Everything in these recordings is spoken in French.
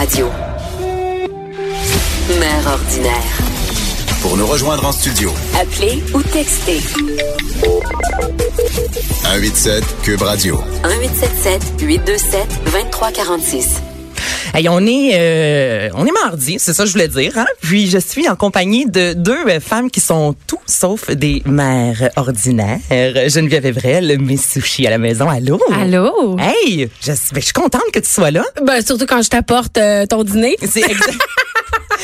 Radio. Mère ordinaire. Pour nous rejoindre en studio, Appelez ou textez. 187 Cube Radio. 1877 827 2346. Hey, on est euh, on est mardi, c'est ça que je voulais dire. Hein? Puis je suis en compagnie de deux euh, femmes qui sont tout sauf des mères ordinaires. Geneviève Evrel, Miss Sushi à la maison. Allô? Allô? Hey, je, suis- ben, je suis contente que tu sois là. Ben, surtout quand je t'apporte euh, ton dîner. C'est exact.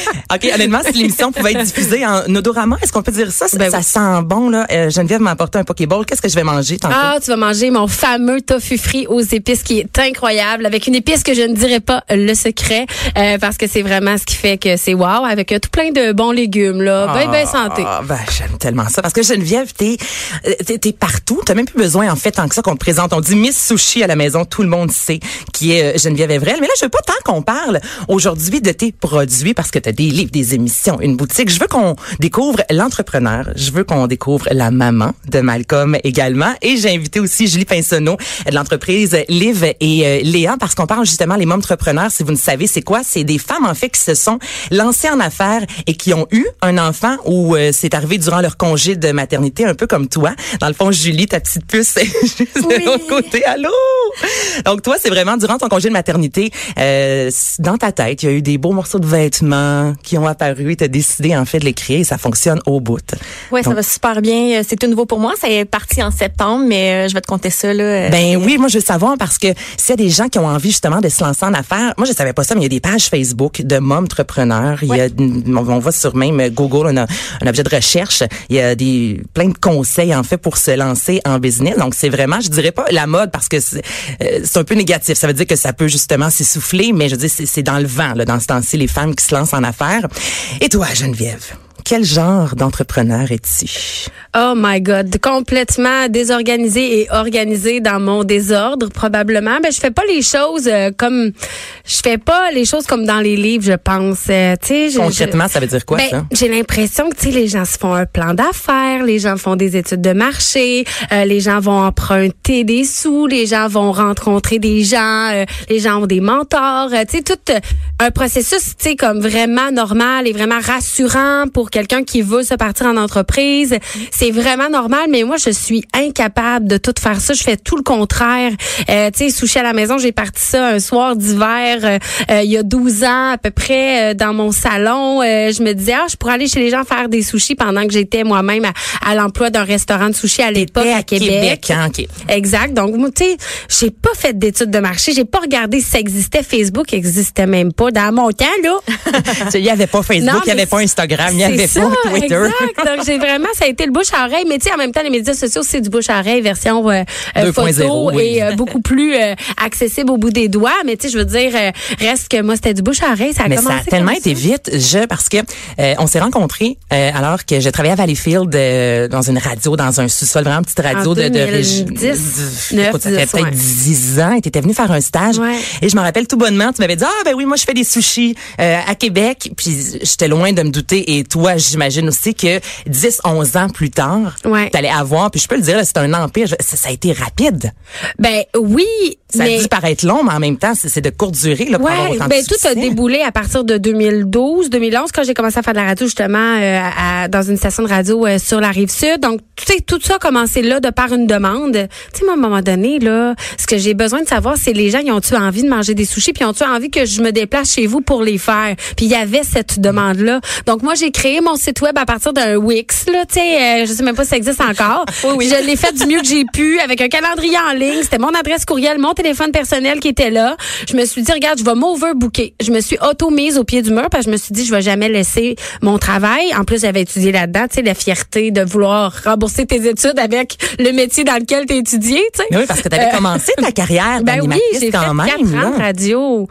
OK, honnêtement, si l'émission pouvait être diffusée en odorama, est-ce qu'on peut dire ça? Ça, Ben ça sent bon, là. Euh, Geneviève m'a apporté un Pokéball. Qu'est-ce que je vais manger tantôt? Ah, tu vas manger mon fameux tofu frit aux épices qui est incroyable, avec une épice que je ne dirais pas le secret, euh, parce que c'est vraiment ce qui fait que c'est wow, avec euh, tout plein de bons légumes, là. Ben, ben santé. Ah, ben, j'aime tellement ça. Parce que Geneviève, t'es, euh, t'es, t'es partout. T'as même plus besoin, en fait, tant que ça qu'on te présente. On dit Miss Sushi à la maison. Tout le monde sait qui est euh, Geneviève Evrel. Mais là, je veux pas tant qu'on parle aujourd'hui de tes produits parce que t'as des livres, des émissions, une boutique. Je veux qu'on découvre l'entrepreneur. Je veux qu'on découvre la maman de Malcolm également. Et j'ai invité aussi Julie Pinsonneau de l'entreprise Liv et euh, Léa parce qu'on parle justement les entrepreneurs. Si vous ne savez c'est quoi, c'est des femmes en fait qui se sont lancées en affaires et qui ont eu un enfant ou euh, c'est arrivé durant leur congé de maternité, un peu comme toi. Dans le fond, Julie, ta petite puce, est juste de l'autre côté. Allô? Donc toi, c'est vraiment durant ton congé de maternité, euh, dans ta tête, il y a eu des beaux morceaux de vêtements qui ont apparu et tu as décidé en fait de les créer et ça fonctionne au bout. Ouais, ça va super bien. Euh, C'est tout nouveau pour moi. Ça est parti en septembre, mais euh, je vais te compter ça là. euh, Ben oui, moi je veux savoir parce que s'il y a des gens qui ont envie justement de se lancer en affaires, moi je savais pas ça, mais il y a des pages Facebook de entrepreneurs. Il y a, on, va sur même Google, on a un objet de recherche. Il y a des plein de conseils en fait pour se lancer en business. Donc c'est vraiment, je dirais pas la mode parce que c'est euh, un peu négatif. Ça veut dire que ça peut justement s'essouffler, mais je c'est c'est dans le vent là, dans ce temps-ci les femmes qui se lancent en affaires. Et toi, Geneviève, quel genre d'entrepreneur es-tu? Oh my God, complètement désorganisé et organisé dans mon désordre probablement. Ben je fais pas les choses euh, comme je fais pas les choses comme dans les livres, je pense. Euh, tu sais, je- Concrètement, ça veut dire quoi ben, ça? J'ai l'impression que tu sais les gens se font un plan d'affaires, les gens font des études de marché, euh, les gens vont emprunter des sous, les gens vont rencontrer des gens, les gens ont des mentors, tu sais tout un processus tu sais comme vraiment normal et vraiment rassurant pour quelqu'un qui veut se partir en entreprise. C'est vraiment normal, mais moi je suis incapable de tout faire ça. Je fais tout le contraire. Euh, tu sais, sushi à la maison, j'ai parti ça un soir d'hiver euh, euh, il y a 12 ans à peu près euh, dans mon salon. Euh, je me disais ah, je pourrais aller chez les gens faire des sushis pendant que j'étais moi-même à, à l'emploi d'un restaurant de sushi à l'époque à, Québec. hein, ok. Exact. Donc, moi, tu sais, j'ai pas fait d'études de marché. J'ai pas regardé si ça existait. Facebook existait même pas dans mon temps, là. Il n'y avait pas Facebook, Non, il n'y avait pas Instagram, il n'y C'est avait ça, pas Twitter. Exact. Donc, j'ai vraiment, ça a été le bouche à oreille. Mais tu sais, en même temps, les médias sociaux, c'est du bouche à oreille version euh, euh, 2.0, photo oui. et euh, beaucoup plus euh, accessible au bout des doigts. Mais tu sais, je veux dire, reste que moi, c'était du bouche à oreille. Ça a Mais ça commencé a tellement comme été ça. vite, je parce que on s'est rencontrés alors que je travaillais à Valleyfield dans une radio, dans un sous-sol, vraiment petite radio En de, de 2010, de- écoute, ça fait 10, peut-être ouais. 10 ans. Et t'étais venu faire un stage. Ouais. Et je me rappelle tout bonnement, tu m'avais dit ah ben oui moi je fais des sushis à Québec. Puis j'étais loin de me douter. Et toi j'imagine aussi que 10, 11 ans plus tard, Ouais. t'allais avoir. Puis je peux le dire, c'est un empire. Ça, ça a été rapide. Ben oui, Ça mais dû paraître long, mais en même temps c'est de courte durée là, pour avoir autant ben de tout a déboulé à partir de 2012, 2011 quand j'ai commencé à faire de la radio justement euh, à- dans une station de radio euh, sur la rive sud. Donc tu sais tout ça a commencé là de par une demande. Tu sais moi, à un moment donné là, ce que j'ai besoin de savoir c'est les gens ils ont-tu envie de manger des sushis puis ont-tu envie que je me déplace chez vous pour les faire? Puis il y avait cette demande là. Donc moi j'ai créé mon site web à partir d'un Wix là, tu sais euh, je sais même pas si ça existe encore. Je l'ai fait du mieux que j'ai pu avec un calendrier en ligne, c'était mon adresse courriel, mon téléphone personnel qui était là. Je me suis dit regarde, je vais m'overbooker. Je me suis auto-mise au pied du mur parce que je me suis dit je vais jamais laisser mon travail. En plus j'avais étudié là-dedans, tu sais la fierté de vouloir rembourser tes études avec le métier dans lequel tu as étudié, tu sais. Oui, parce que tu avais Euh, commencé ta carrière Ben oui, j'ai fait quand même. quatre ans de là. radio.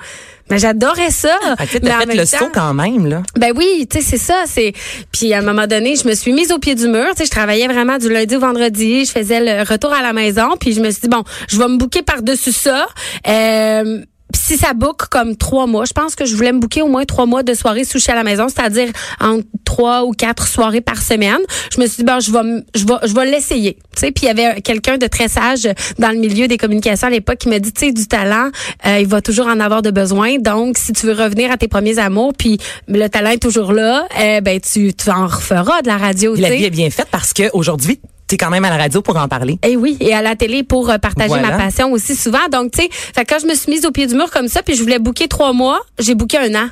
Mais j'adorais ça. Fait que tu en fait le temps- saut quand même, là. Ben oui, tu sais, c'est ça. C'est puis à un moment donné, je me suis mise au pied du mur. Tu sais, je travaillais vraiment du lundi au vendredi. Je faisais le retour à la maison, puis je me suis dit bon, je vais me bouquer par dessus ça. Euh, si ça boucle comme trois mois, je pense que je voulais me bouquer au moins trois mois de soirées sushi à la maison, c'est-à-dire entre trois ou quatre soirées par semaine. Je me suis dit ben je vais je vais je vais l'essayer. Tu sais, puis il y avait quelqu'un de très sage dans le milieu des communications à l'époque qui m'a dit tu sais du talent, euh, il va toujours en avoir de besoin. Donc si tu veux revenir à tes premiers amours, puis le talent est toujours là, euh, ben tu tu en referas de la radio. Tu la vie est bien faite parce que aujourd'hui, t'es quand même à la radio pour en parler. Eh oui, et à la télé pour euh, partager Voilà. ma passion aussi souvent. Donc, tu sais, fait que quand je me suis mise au pied du mur comme ça, puis je voulais booker trois mois, j'ai booké un an.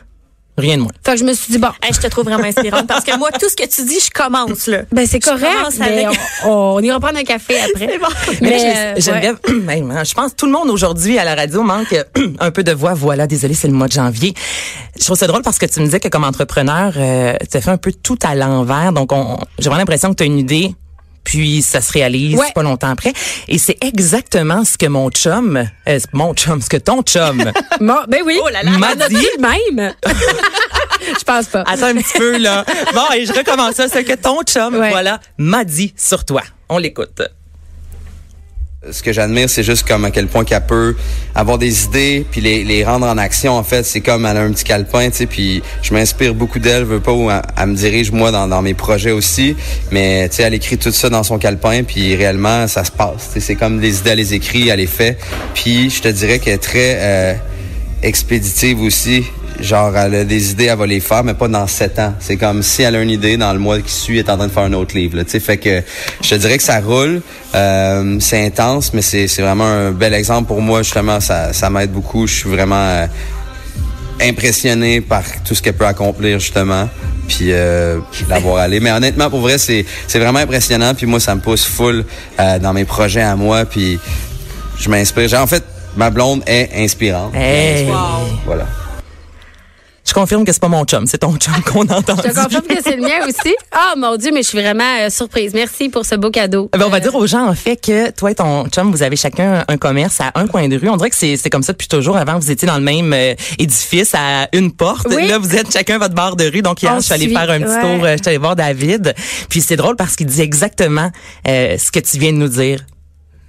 Rien de moins. Fait que je me suis dit, bon, Hey, je te trouve vraiment inspirante parce que moi, tout ce que tu dis, je commence, là. ben c'est Je correct, commence mais avec- on, on ira prendre un café après. C'est bon. Mais, Mais, là, euh, je- Geneviève, hey, man, je pense que tout le monde aujourd'hui à la radio manque un peu de voix. Voilà, désolé, c'est le mois de janvier. Je trouve ça drôle parce que tu me disais que comme entrepreneur, euh, tu as fait un peu tout à l'envers. Donc, on, j'ai vraiment l'impression que tu as une idée, puis ça se réalise Ouais. pas longtemps après. Et c'est exactement ce que mon chum, euh, mon chum, ce que ton chum Bon, ben oui. Oh là là, m'a dit. dit le même. je pense pas. Attends un petit peu, là. Bon, et je recommence ça. Ce que ton chum, Ouais. voilà, m'a dit sur toi. On l'écoute. Ce que j'admire, c'est juste comme à quel point qu'elle peut avoir des idées puis les, les rendre en action. En fait, c'est comme elle a un petit calepin, tu sais. Puis je m'inspire beaucoup d'elle, veux pas où elle, me dirige moi dans, mes projets aussi. Mais tu sais, elle écrit tout ça dans son calepin puis réellement ça se passe. C'est comme des idées, elle les écrit, elle les fait. Puis je te dirais qu'elle est très euh, expéditive aussi. Genre, elle a des idées, elle va les faire, mais pas dans sept ans. C'est comme si elle a une idée, dans le mois qui suit, elle est en train de faire un autre livre. Là, tu sais, fait que je te dirais que ça roule. Euh, c'est intense, mais c'est, c'est vraiment un bel exemple pour moi. Justement, ça, ça m'aide beaucoup. Je suis vraiment euh, impressionné par tout ce qu'elle peut accomplir, justement. Puis euh, la voir aller. Mais honnêtement, pour vrai, c'est, c'est vraiment impressionnant. Puis moi, ça me pousse full euh, dans mes projets à moi. Puis je m'inspire. En fait, ma blonde est inspirante. Hey. Voilà. Je confirme que c'est pas mon chum, c'est ton chum qu'on entend. Je confirme que c'est le mien aussi. Ah, mon Dieu, mais je suis vraiment euh, surprise. Merci pour ce beau cadeau. Ben, on va Euh, dire aux gens, en fait, que toi et ton chum, vous avez chacun un commerce à un coin de rue. On dirait que c'est c'est comme ça depuis toujours. Avant, vous étiez dans le même euh, édifice à une porte. Oui. Là, vous êtes chacun votre barre de rue. Donc, hier, On je suis allée suit, faire un petit ouais. tour. euh, Je suis allée voir David. Puis, c'est drôle parce qu'il dit exactement euh, ce que tu viens de nous dire.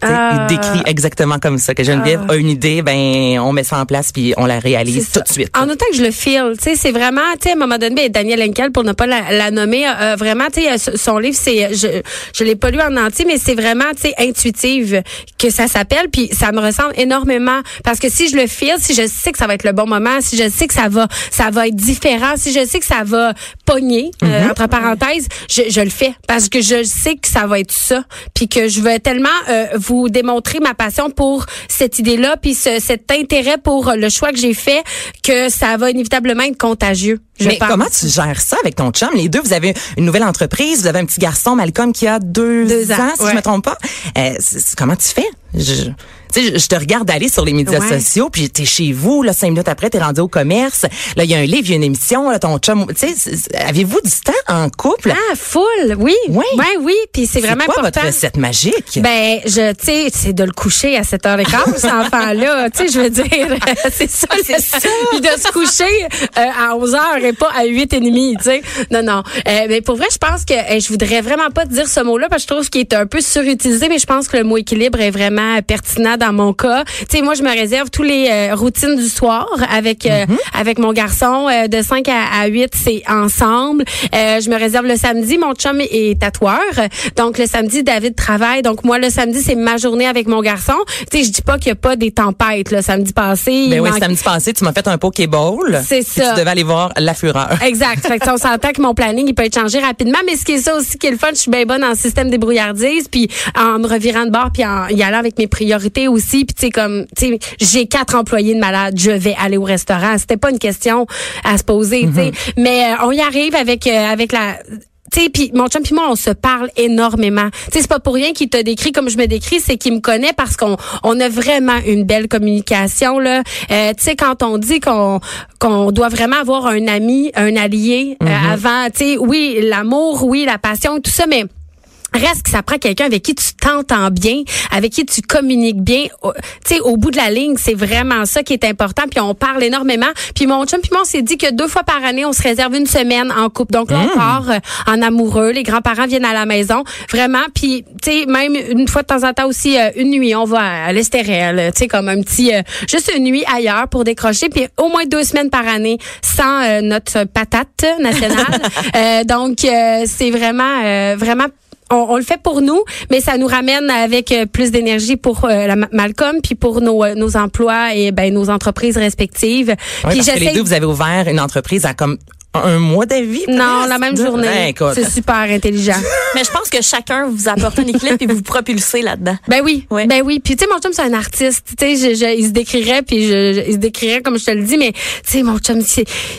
Ah. Il décrit exactement comme ça, que Geneviève a une idée, ben on met ça en place puis on la réalise tout de suite. En autant que je le feel, tu sais, c'est vraiment, tu sais, à un moment donné, ben, Daniel Henkel, pour ne pas la, la nommer, euh, vraiment, tu sais, son livre, c'est, je, je l'ai pas lu en entier, mais c'est vraiment, tu sais, intuitive que ça s'appelle, puis ça me ressemble énormément, parce que si je le feel, si je sais que ça va être le bon moment, si je sais que ça va, ça va être différent, si je sais que ça va pogner, euh, entre parenthèses, je, je le fais, parce que je sais que ça va être ça, puis que je veux tellement euh, vous démontrer ma passion pour cette idée-là, puis ce, cet intérêt pour le choix que j'ai fait, que ça va inévitablement être contagieux. Je Mais pense. comment tu gères ça avec ton chum? Les deux, vous avez une nouvelle entreprise, vous avez un petit garçon, Malcolm, qui a deux, Deux ans, si ouais. je me trompe pas. Euh, comment tu fais? Je, tu sais, je, te regarde aller sur les médias Ouais. sociaux, puis t'es chez vous, là, cinq minutes après, t'es rendu au commerce. Là, il y a un livre, il y a une émission, là, ton chum. Tu sais, avez-vous du temps en couple? Ah, full, oui. Oui. Ouais, oui, puis c'est vraiment quoi important. votre recette magique? Ben, je, tu sais, c'est de le coucher à 7h15, cet enfant-là. Tu sais, je veux dire, c'est ça, c'est ça. Puis de se coucher euh, à 11h et pas à 8h30, tu sais. Non, non. Euh, mais pour vrai, je pense que je voudrais vraiment pas te dire ce mot-là parce que je trouve qu'il est un peu surutilisé, mais je pense que le mot équilibre est vraiment pertinent dans mon cas. Tu sais, moi, je me réserve tous les euh, routines du soir avec euh, avec mon garçon euh, de 5 à, à 8, c'est ensemble. Euh, je me réserve le samedi, mon chum est tatoueur. Donc le samedi David travaille. Donc moi le samedi c'est ma journée avec mon garçon. Tu sais, je dis pas qu'il y a pas des tempêtes le samedi passé. Ben oui, manque- samedi passé, tu m'as fait un pokéball. C'est ça. Tu devais aller voir La Fureur. Exact. Fait que on s'entend que mon planning, il peut être changé rapidement. Mais ce qui est ça aussi qui est le fun, je suis bien bonne en système débrouillardise, puis en me revirant de bord, puis en y allant avec mes priorités aussi. Puis tu sais, comme, tu sais, j'ai quatre employés de malade, je vais aller au restaurant. C'était pas une question à se poser, tu sais. Mais euh, on y arrive avec, euh, avec la... Puis mon chum puis moi, on se parle énormément. Tu sais, c'est pas pour rien qu'il te décrit comme je me décris, c'est qu'il me connaît parce qu'on on a vraiment une belle communication là. Euh, tu sais, quand on dit qu'on qu'on doit vraiment avoir un ami, un allié euh, avant, tu sais, oui, l'amour, oui, la passion, tout ça, mais Reste que ça prend quelqu'un avec qui tu t'entends bien, avec qui tu communiques bien. Tu sais, au bout de la ligne, c'est vraiment ça qui est important. Puis on parle énormément. Puis mon chum puis moi, on s'est dit que deux fois par année, on se réserve une semaine en couple. Donc là, on part euh, en amoureux. Les grands-parents viennent à la maison. Vraiment. Puis, tu sais, même une fois de temps en temps aussi, euh, une nuit, on va à l'Estérel. Tu sais, comme un petit... euh, juste une nuit ailleurs pour décrocher. Puis au moins deux semaines par année sans euh, notre patate nationale. Euh, donc, euh, c'est vraiment, euh, vraiment on, on le fait pour nous, mais ça nous ramène avec euh, plus d'énergie pour euh, la Ma- Malcolm, puis pour nos, euh, nos emplois et ben nos entreprises respectives. Oui, parce que les deux, vous avez ouvert une entreprise à comme un mois d'avis. non, la même journée. écoute. C'est super intelligent. Mais je pense que chacun vous apporte un équilibre et vous vous propulsez là-dedans. Ben oui, Ouais. ben oui. Puis tu sais, mon chum c'est un artiste. Tu sais, je, je- il se décrirait, puis je, je- il se décrirait comme je te le dis, mais tu sais, mon chum,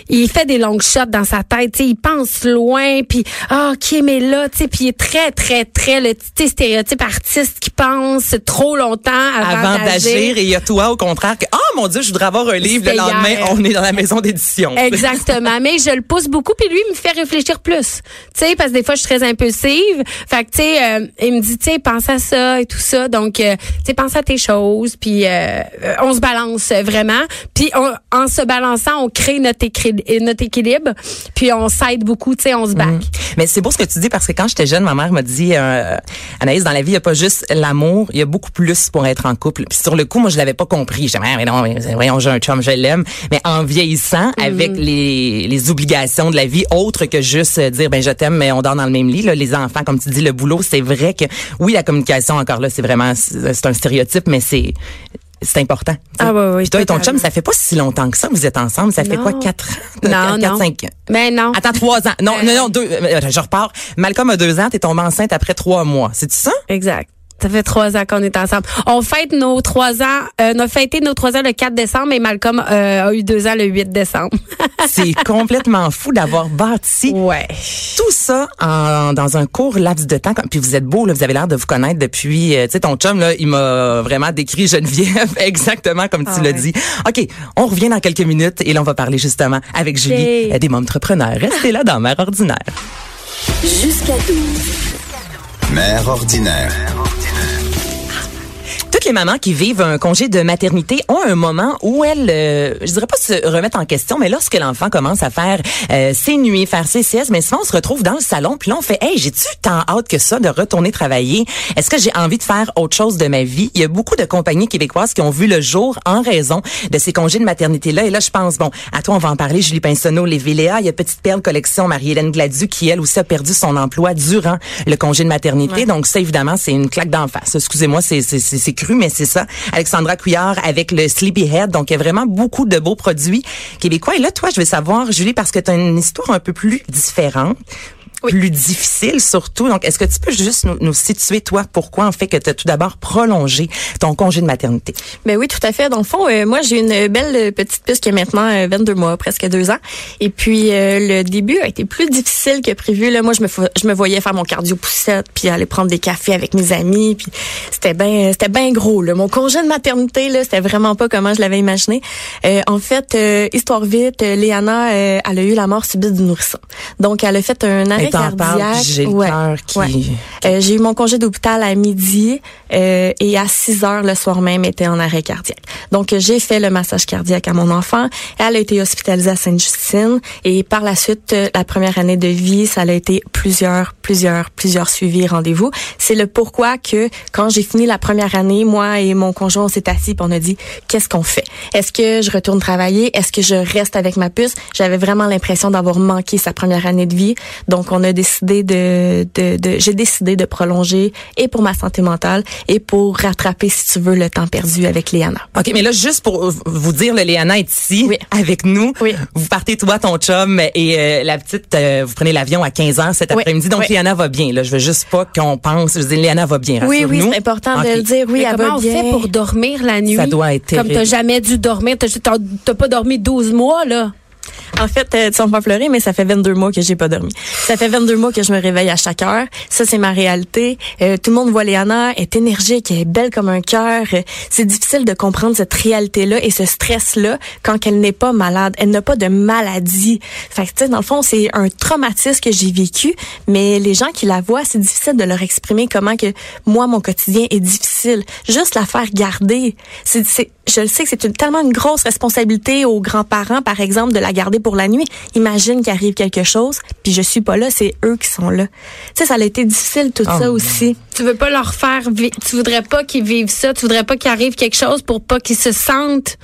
il fait des longs shots dans sa tête. Tu sais, il pense loin, puis ah, ok, mais là, tu sais, puis il est très, très, très le stéréotype artiste qui pense trop longtemps avant, Avant d'agir, et il y a toi au contraire que, oh mon Dieu, je voudrais avoir un livre. Le lendemain, hier. on est dans la maison d'édition. Exactement. Mais je le pousse beaucoup, puis lui, il me fait réfléchir plus. Tu sais, parce que des fois, je suis très impulsive. Fait que, tu sais, euh, il me dit, tu sais, pense à ça et tout ça. Donc, euh, tu sais, pense à tes choses, puis euh, euh, on se balance vraiment. Puis, en se balançant, on crée notre, équilibre, puis on s'aide beaucoup, tu sais, on se back. Mais c'est beau ce que tu dis parce que quand j'étais jeune, ma mère m'a dit, euh, Anaïs, dans la vie, il n'y a pas juste l'amour, il y a beaucoup plus pour être en couple. Puis sur le coup, moi, je l'avais pas compris. Ah, mais non, mais voyons, j'ai un chum, je l'aime. Mais en vieillissant, avec les, les obligations de la vie, autres que juste euh, dire, ben je t'aime, mais on dort dans le même lit. Là, les enfants, comme tu dis, le boulot, c'est vrai que oui, la communication encore là, c'est vraiment, c'est un stéréotype, mais c'est c'est important. Ah ouais, ouais, Puis toi et ton chum, ça fait pas si longtemps que ça vous êtes ensemble. Ça fait quoi, quatre ans? Non, Quatre, non. cinq ans? Mais non. Attends, trois ans. Non, Euh, non, non, deux. euh, Je repars. Malcolm a deux ans, t'es tombée enceinte après trois mois. C'est-tu ça? Exact. Ça fait trois ans qu'on est ensemble. On fête nos trois ans, euh, on a fêté nos trois ans le 4 décembre et Malcolm euh, a eu deux ans le 8 décembre. C'est complètement fou d'avoir bâti ouais. tout ça en, dans un court laps de temps. Puis vous êtes beau, là, vous avez l'air de vous connaître depuis. euh, tu sais, ton chum, là, il m'a vraiment décrit Geneviève exactement comme tu Ah l'as ouais. dit. OK, on revient dans quelques minutes et là, on va parler justement avec Julie des entrepreneurs. Restez là dans Mère Ordinaire. Jusqu'à 12. Mère ordinaire. Toutes les mamans qui vivent un congé de maternité ont un moment où elles, euh, je dirais pas se remettent en question, mais lorsque l'enfant commence à faire euh, ses nuits, faire ses siestes, mais souvent on se retrouve dans le salon, puis là on fait, hey, j'ai-tu tant hâte que ça de retourner travailler? Est-ce que j'ai envie de faire autre chose de ma vie? Il y a beaucoup de compagnies québécoises qui ont vu le jour en raison de ces congés de maternité là. Et là, je pense, bon, à toi on va en parler, Julie Pinsonneau, les VLA, il y a Petite Perle Collection, Marie-Hélène Gladu qui elle aussi a perdu son emploi durant le congé de maternité. Donc ça évidemment c'est une claque d'en face. Excusez-moi, c'est c'est c'est mais c'est ça. Alexandra Couillard avec le Sleepyhead. Donc il y a vraiment beaucoup de beaux produits québécois. Et là toi, je vais savoir Julie parce que tu une histoire un peu plus différente. Plus difficile surtout. Donc, est-ce que tu peux juste nous, nous situer, toi, pourquoi en fait que tu as tout d'abord prolongé ton congé de maternité? Ben oui, tout à fait. Dans le fond, euh, moi, j'ai une belle euh, petite puce qui a maintenant euh, 22 mois, presque deux ans. Et puis, euh, le début a été plus difficile que prévu. Là, moi, je me, je me voyais faire mon cardio poussette, puis aller prendre des cafés avec mes amis. Puis, c'était bien, c'était bien gros. Là. Mon congé de maternité, là, c'était vraiment pas comment je l'avais imaginé. Euh, en fait, euh, histoire vite, euh, Léana, euh, elle a eu la mort subite du nourrisson. Donc, elle a fait un arrêt t'en parles, j'ai Ouais, cœur qui... ouais. Euh, j'ai eu mon congé d'hôpital à midi euh, et à 6 heures le soir même était en arrêt cardiaque. Donc j'ai fait le massage cardiaque à mon enfant. Elle a été hospitalisée à Sainte-Justine et par la suite euh, la première année de vie, ça a été plusieurs plusieurs plusieurs suivis et rendez-vous. C'est le pourquoi que quand j'ai fini la première année, moi et mon conjoint on s'est assis et on a dit qu'est-ce qu'on fait? Est-ce que je retourne travailler? Est-ce que je reste avec ma puce? J'avais vraiment l'impression d'avoir manqué sa première année de vie. Donc on a décidé de, de, de j'ai décidé de prolonger et pour ma santé mentale et pour rattraper si tu veux le temps perdu avec Léana. OK, mais là, juste pour vous dire, le Léana est ici, Oui. avec nous. Oui. Vous partez, toi, ton chum, et euh, la petite, euh, vous prenez l'avion à 15 heures cet Oui. après-midi. Donc, Oui. Léana va bien. Là, je veux juste pas qu'on pense... Je veux dire, Léana va bien, Oui, oui, c'est important de le dire. Oui, Mais elle comment va on bien. fait pour dormir la nuit? Ça doit être Comme t'as jamais dû dormir, t'as pas dormi 12 mois, là. En fait, euh, tu vas me pleurer, mais ça fait 22 mois que j'ai pas dormi. Ça fait 22 mois que je me réveille à chaque heure. Ça, c'est ma réalité. Euh, tout le monde voit Léana, est énergique, elle est belle comme un cœur. C'est difficile de comprendre cette réalité-là et ce stress-là quand elle n'est pas malade. Elle n'a pas de maladie. Fait que, tu sais, dans le fond, c'est un traumatisme que j'ai vécu, mais les gens qui la voient, c'est difficile de leur exprimer comment que moi, mon quotidien est difficile. Juste la faire garder. C'est, je le sais que c'est tellement une grosse responsabilité aux grands-parents, par exemple, de la garder pour la nuit. Imagine qu'il arrive quelque chose, puis je suis pas là, c'est eux qui sont là. Tu sais, ça a été difficile tout Oh ça non. aussi. Tu veux pas leur faire tu voudrais pas qu'ils vivent ça, tu voudrais pas qu'il arrive quelque chose pour pas qu'ils se sentent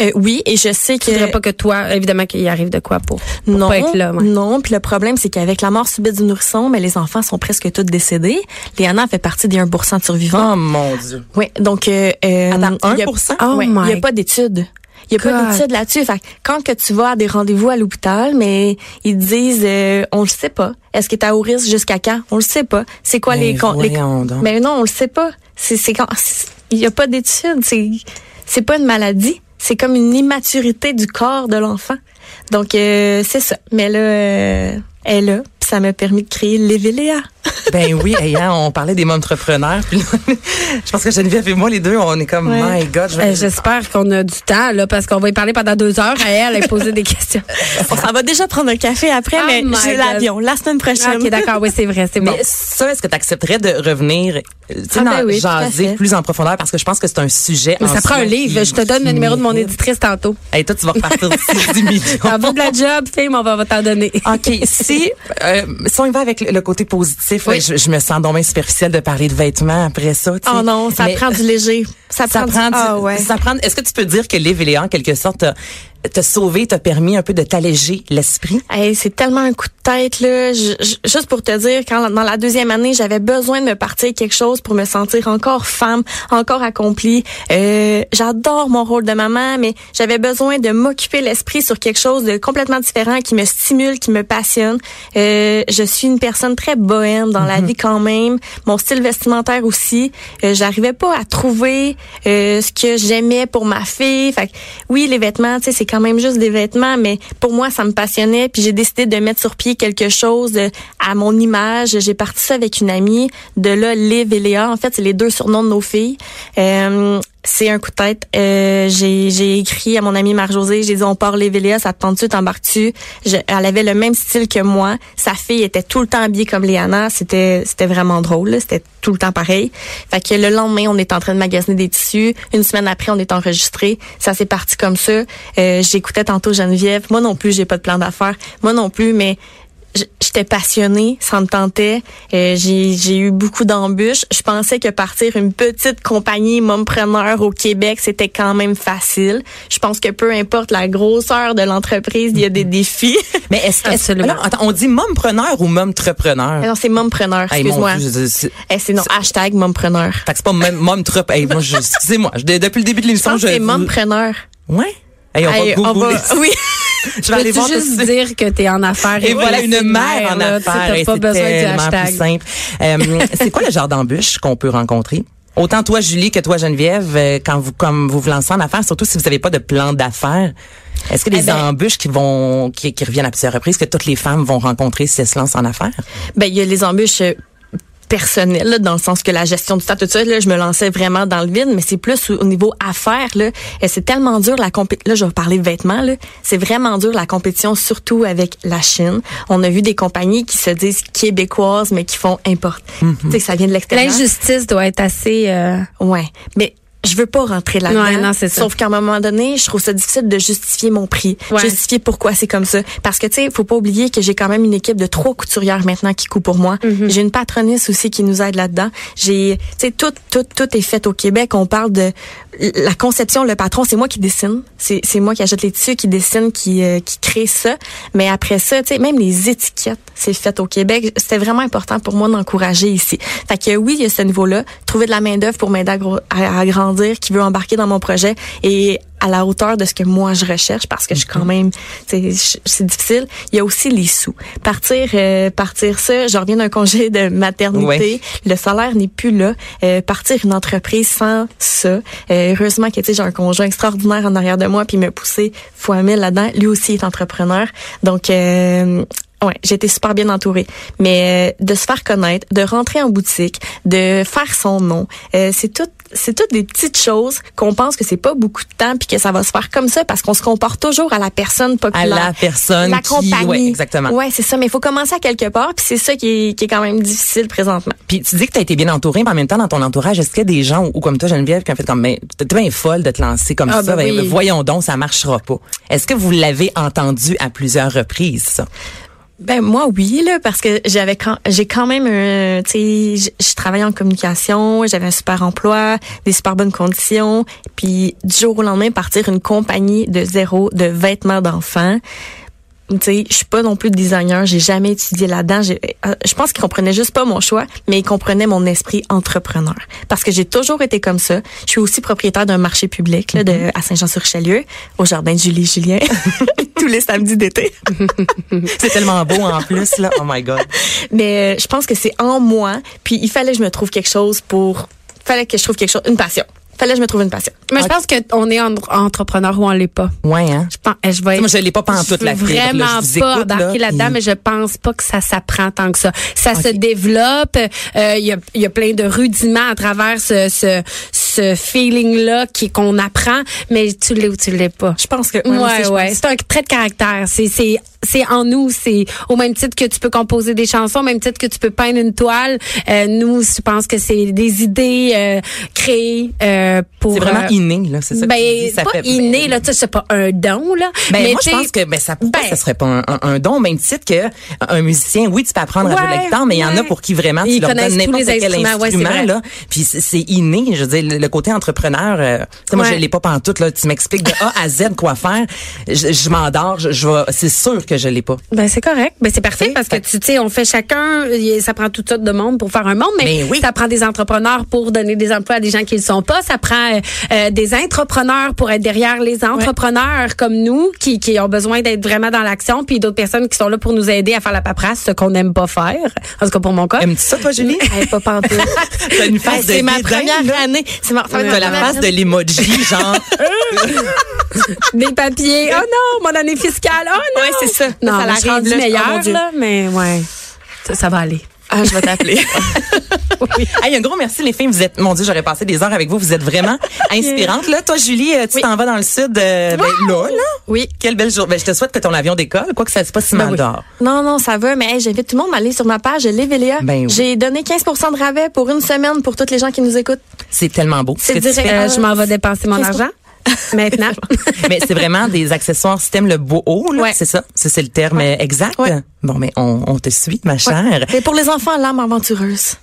Euh, oui, et je sais que tu voudrais pas que toi évidemment qu'il arrive de quoi pour, pour non, pas être là. ouais. non. Puis le problème, c'est qu'avec la mort subite du nourrisson, mais les enfants sont presque tous décédés. Léana fait partie des 1% de survivants. Oh mon Dieu. Oui, donc euh, euh, Attends, il y a- 1%? Oh a pas d'études. Il y a pas d'études là-dessus. Fait que quand que tu vas à des rendez-vous à l'hôpital, mais ils te disent euh, on le sait pas. Est-ce que tu à haut risque jusqu'à quand? On le sait pas. C'est quoi les con- les donc. Mais non, on le sait pas. C'est c'est quand il y a pas d'études, c'est c'est pas une maladie, c'est comme une immaturité du corps de l'enfant. Donc euh, c'est ça. Mais là euh, elle puis ça m'a permis de créer Lévéléa. Ben oui, hey, hein, on parlait des entrepreneurs. Puis là, je pense que Geneviève et moi, les deux, on est comme, Ouais. my God. je vais- Euh, J'espère qu'on a du temps là parce qu'on va y parler pendant deux heures à elle et poser des questions. On s'en va déjà prendre un café après, Oh mais j'ai l'avion la semaine prochaine. ok, d'accord, oui, c'est vrai, c'est bon. Mais ça, est-ce que tu accepterais de revenir, euh, tu sais, Ah, ben oui, jaser plus en profondeur? Parce que je pense que c'est un sujet. Mais ça prend un livre. Je te donne le numéro de mon éditrice tantôt. Hey, toi, tu vas repartir d'ici 10 millions. De la job, film, on va va t'en donner. OK, si, euh, si on y va avec le côté positif, Oui. je, je me sens donc bien superficielle de parler de vêtements après ça. Oh non, ça Mais prend du léger. Ça, Ça prend, du... Ah ouais. ça prend, est-ce que tu peux dire que Liv et en quelque sorte, t'a sauvé, t'a permis un peu de t'alléger l'esprit? Hey, c'est tellement un coup de tête là. Je- je- juste pour te dire, quand dans la deuxième année, j'avais besoin de me partir quelque chose pour me sentir encore femme, encore accomplie. Euh, J'adore mon rôle de maman, mais j'avais besoin de m'occuper l'esprit sur quelque chose de complètement différent qui me stimule, qui me passionne. Euh, je suis une personne très bohème dans la vie quand même. Mon style vestimentaire aussi. Euh, J'arrivais pas à trouver euh, ce que j'aimais pour ma fille. Fait que, oui, les vêtements, tu sais, c'est quand même juste des vêtements, mais pour moi, ça me passionnait. Puis j'ai décidé de mettre sur pied quelque chose euh, à mon image. J'ai parti ça avec une amie. De là, Liv et Léa. En fait, c'est les deux surnoms de nos filles. Euh, c'est un coup de tête. Euh, j'ai, écrit à mon amie Marc-Josée, j'ai dit on part et Léa, ça te tente-tu, t'embarques-tu? Elle avait le même style que moi. Sa fille était tout le temps habillée comme Léana. C'était, c'était vraiment drôle. C'était tout le temps pareil. Fait que le lendemain, on est en train de magasiner des tissus. Une semaine après, on est enregistré. Ça s'est parti comme ça. Euh, j'écoutais tantôt Geneviève. Moi non plus, j'ai pas de plan d'affaires. Moi non plus, mais j'étais passionnée, ça me tentait. Euh, j'ai, j'ai eu beaucoup d'embûches. Je pensais que partir une petite compagnie mompreneur au Québec, c'était quand même facile. Je pense que peu importe la grosseur de l'entreprise, il y a des défis. Mais est-ce que, Absolument. alors, attends, on dit mompreneur ou momtrepreneur? non, c'est mompreneur, excuse-moi. C'est- Eh, c'est non, hashtag mompreneur. Fait que c'est pas même mom trop. Hey, moi, je- excusez-moi. je- depuis le début de Je l'émission, que c'est mompreneur. Ouais? Hey, on Hey, va on oui. Je vais aller voir juste dire que t'es en affaires. Et voilà une mère en tu affaires. T'as pas besoin du tellement hashtag. plus simple. Euh, c'est quoi le genre d'embûche qu'on peut rencontrer? Autant toi, Julie, que toi, Geneviève, euh, quand vous, comme vous vous lancez en affaires, surtout si vous n'avez pas de plan d'affaires, est-ce que les Eh ben- embûches qui vont, qui, qui reviennent à plusieurs reprises, que toutes les femmes vont rencontrer si elles se lancent en affaires? Ben, il y a les embûches personnelles, là, dans le sens que la gestion du temps, tout ça, là, je me lançais vraiment dans le vide, mais c'est plus au au niveau affaires, là. Et c'est tellement dur la compétition. Là, je vais parler de vêtements, là. C'est vraiment dur la compétition, surtout avec la Chine. On a vu des compagnies qui se disent québécoises, mais qui font importe. Tu sais, ça vient de l'extérieur. L'injustice doit être assez. euh, Ouais, mais je veux pas rentrer là-dedans. Ouais, non, c'est ça. Sauf qu'à un moment donné, je trouve ça difficile de justifier mon prix, Ouais. justifier pourquoi c'est comme ça. Parce que tu sais, faut pas oublier que j'ai quand même une équipe de trois couturières maintenant qui coupent pour moi. Mm-hmm. J'ai une patroniste aussi qui nous aide là-dedans. J'ai, tu sais, tout, tout, tout est fait au Québec. On parle de la conception, le patron, c'est moi qui dessine. C'est, c'est moi qui achète les tissus, qui dessine, qui, euh, qui crée ça. Mais après ça, tu sais, même les étiquettes, c'est fait au Québec. C'était vraiment important pour moi d'encourager ici. Fait que oui, il y a ce niveau-là. Trouver de la main d'œuvre pour m'aider à, gro- à, à grandir. Dire qui veut embarquer dans mon projet et à la hauteur de ce que moi je recherche parce que je suis quand même sais, je- c'est difficile. Il y a aussi les sous. Partir euh, partir ça je reviens d'un congé de maternité. Ouais. le salaire n'est plus là. Euh, partir une entreprise sans ça. Euh, heureusement que tu sais j'ai un conjoint extraordinaire en arrière de moi puis il m'a poussé fois mille là-dedans. Lui aussi est entrepreneur. Donc euh, Ouais, été super bien entourée. Mais euh, de se faire connaître, de rentrer en boutique, de faire son nom, euh, c'est tout c'est toutes des petites choses qu'on pense que c'est pas beaucoup de temps puis que ça va se faire comme ça parce qu'on se comporte toujours à la personne À populaire. la personne la qui, compagnie. ouais, exactement. Ouais, c'est ça, mais il faut commencer à quelque part puis c'est ça qui est, qui est quand même difficile présentement. Puis tu dis que tu as été bien entourée, mais en même temps, dans ton entourage, est-ce qu'il y a des gens, ou, comme toi, Geneviève, qui ont fait comme, mais t'es bien folle de te lancer comme Ah, ça, ben ben, oui. voyons donc, ça marchera pas. Est-ce que vous l'avez entendu à plusieurs reprises, ça? Ben moi oui là parce que j'avais quand j'ai quand même un tu sais je- travaillais en communication, j'avais un super emploi, des super bonnes conditions, puis du jour au lendemain partir une compagnie de zéro de vêtements d'enfants. Tu sais, je suis pas non plus designer, j'ai jamais étudié là-dedans. Euh, Je pense qu'ils comprenaient juste pas mon choix, mais ils comprenaient mon esprit entrepreneur. Parce que j'ai toujours été comme ça. Je suis aussi propriétaire d'un marché public là, de, à Saint-Jean-sur-Richelieu, au jardin de Julie Julien, tous les samedis d'été. C'est tellement beau en plus, là. Oh my God. Mais euh, je pense que c'est en moi. Puis il fallait que je me trouve quelque chose pour. Fallait que je trouve quelque chose, une passion. Fallait que je me trouve une passion. Mais je pense qu'on est en- entrepreneur ou on l'est pas. Ouais, hein? Je pense, je vais Moi, je l'ai pas je veux la fibre, là. Vraiment Je pas embarquer là-dedans, puis- mais je pense pas que ça s'apprend tant que ça. Ça se développe. euh, Il y, a, il y a plein de rudiments à travers ce, ce, ce feeling-là qui qu'on apprend, mais tu l'es ou tu l'es pas. Je pense que. Ouais, ouais. pense. C'est un trait de caractère. C'est, c'est, en nous. C'est au même titre que tu peux composer des chansons, au même titre que tu peux peindre une toile. Euh, nous, je pense que c'est des idées euh, créées euh, pour. C'est vraiment euh, inné, là. C'est ça que ben, tu dis, ça pas fait- inné, là, tu sais, c'est pas un don, là. Ben, mais moi, je pense que ben, ça, pourquoi ben, ça serait pas un, un, un don, au même titre que un musicien. Oui, tu peux apprendre à jouer de la Ouais, guitare, mais il y en a ouais. pour qui vraiment tu Ils leur connaissent donnes n'importe les quel instruments, ouais, c'est instrument vrai. là. Puis c'est inné. Je veux dire, le, côté entrepreneur. euh, moi, Ouais. je l'ai pas pantoute là. Tu m'expliques de A à Z quoi faire. Je, je m'endors. Je, je vais- c'est sûr que je l'ai pas. Ben c'est correct. Ben c'est parfait parce que tu sais, on fait chacun. Ça prend toutes sortes de monde pour faire un monde, mais Ben oui. ça prend des entrepreneurs pour donner des emplois à des gens qui ne le sont pas. Ça prend euh, euh, des entrepreneurs pour être derrière les entrepreneurs comme nous qui, qui ont besoin d'être vraiment dans l'action, puis d'autres personnes qui sont là pour nous aider à faire la paperasse, ce qu'on n'aime pas faire. En tout cas pour mon cas. Aimes-tu ça, toi, Julie? Hey, pas pantoute. Une face de c'est ma première là? année. C'est ma, T'as ma la face de année. l'emoji, genre. Des papiers. Oh non, mon année fiscale. Oh non. Ouais, c'est ça. Non, Ça je- oh, meilleure, là, mais ouais. Ça, ça va aller. Ah, je vais t'appeler. Hey, un gros merci les filles. Vous êtes, mon Dieu, j'aurais passé des heures avec vous. Vous êtes vraiment inspirantes. Là, toi, Julie, euh, tu Oui. t'en vas dans le sud. euh, ben, là, là. Oui. Quelle belle journée. Ben, je te souhaite que ton avion décolle, quoi que ça se passe si mal Ben oui. dehors. Non, non, ça va, mais hey, j'invite tout le monde à aller sur ma page Lévelia. Ben oui. J'ai donné 15% de rabais pour une semaine pour toutes les gens qui nous écoutent. C'est tellement beau. C'est ce que tu direct. fais. Euh, je m'en vais dépenser mon 15%. argent. Maintenant. mais c'est vraiment des accessoires système le beau haut, là. Ouais. C'est ça? Ça, c'est le terme exact? Ouais. Bon, mais on, on te suit, ma chère. C'est pour les enfants, l'âme aventureuse.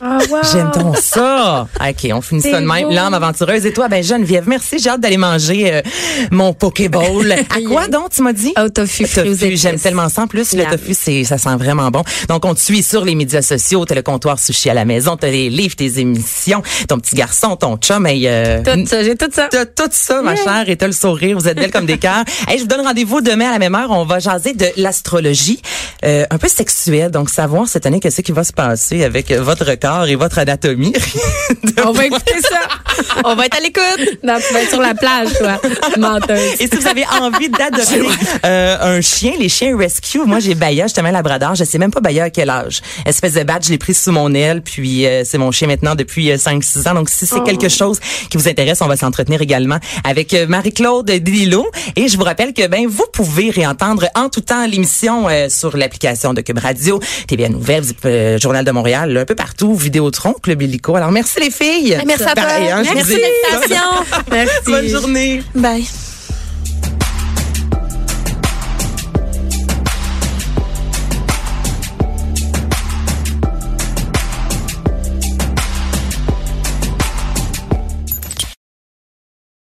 Ah, wow. J'aime donc ça. OK, on finit ça de même. L'âme aventureuse. Et toi, ben Geneviève, merci. J'ai hâte d'aller manger euh, mon Pokéball. à quoi donc, tu m'as dit? Au tofu Tofu, j'aime tellement ça. En plus, le tofu, c'est, ça sent vraiment bon. Donc, on te suit sur les médias sociaux. T'as le comptoir sushi à la maison. T'as les livres, tes émissions, ton petit garçon, ton chum. Et, euh, Tout ça, j'ai tout ça. T'as tout ça, ma chère, et t'as le sourire. Vous êtes belle comme des cœurs. Hey, je vous donne rendez-vous demain à la même heure. On va jaser de l'astrologie, euh, un peu sexuelle. Donc, savoir cette année qu'est-ce qui va se passer avec votre corps et votre anatomie. On va écouter ça. On va être à l'écoute. Non, tu vas être sur la plage, toi. Menteuse. Et si vous avez envie d'adopter euh, un chien, les chiens rescue, moi j'ai Baya, justement Labrador, je sais même pas Baya à quel âge. Espèce de badge, je l'ai pris sous mon aile, puis euh, c'est mon chien maintenant depuis 5-6 ans. Donc si c'est quelque chose qui vous intéresse, on va s'entretenir également avec euh, Marie-Claude Dilo. Et je vous rappelle que ben vous pouvez réentendre en tout temps l'émission euh, sur l'application de Cube Radio, TVA Nouvelles, euh, Journal de Montréal, là, un peu partout, Vidéotron, Club Illico. Alors merci les filles. Merci à toi. Pareil, hein, Merci. Merci. Bonne journée. Bye.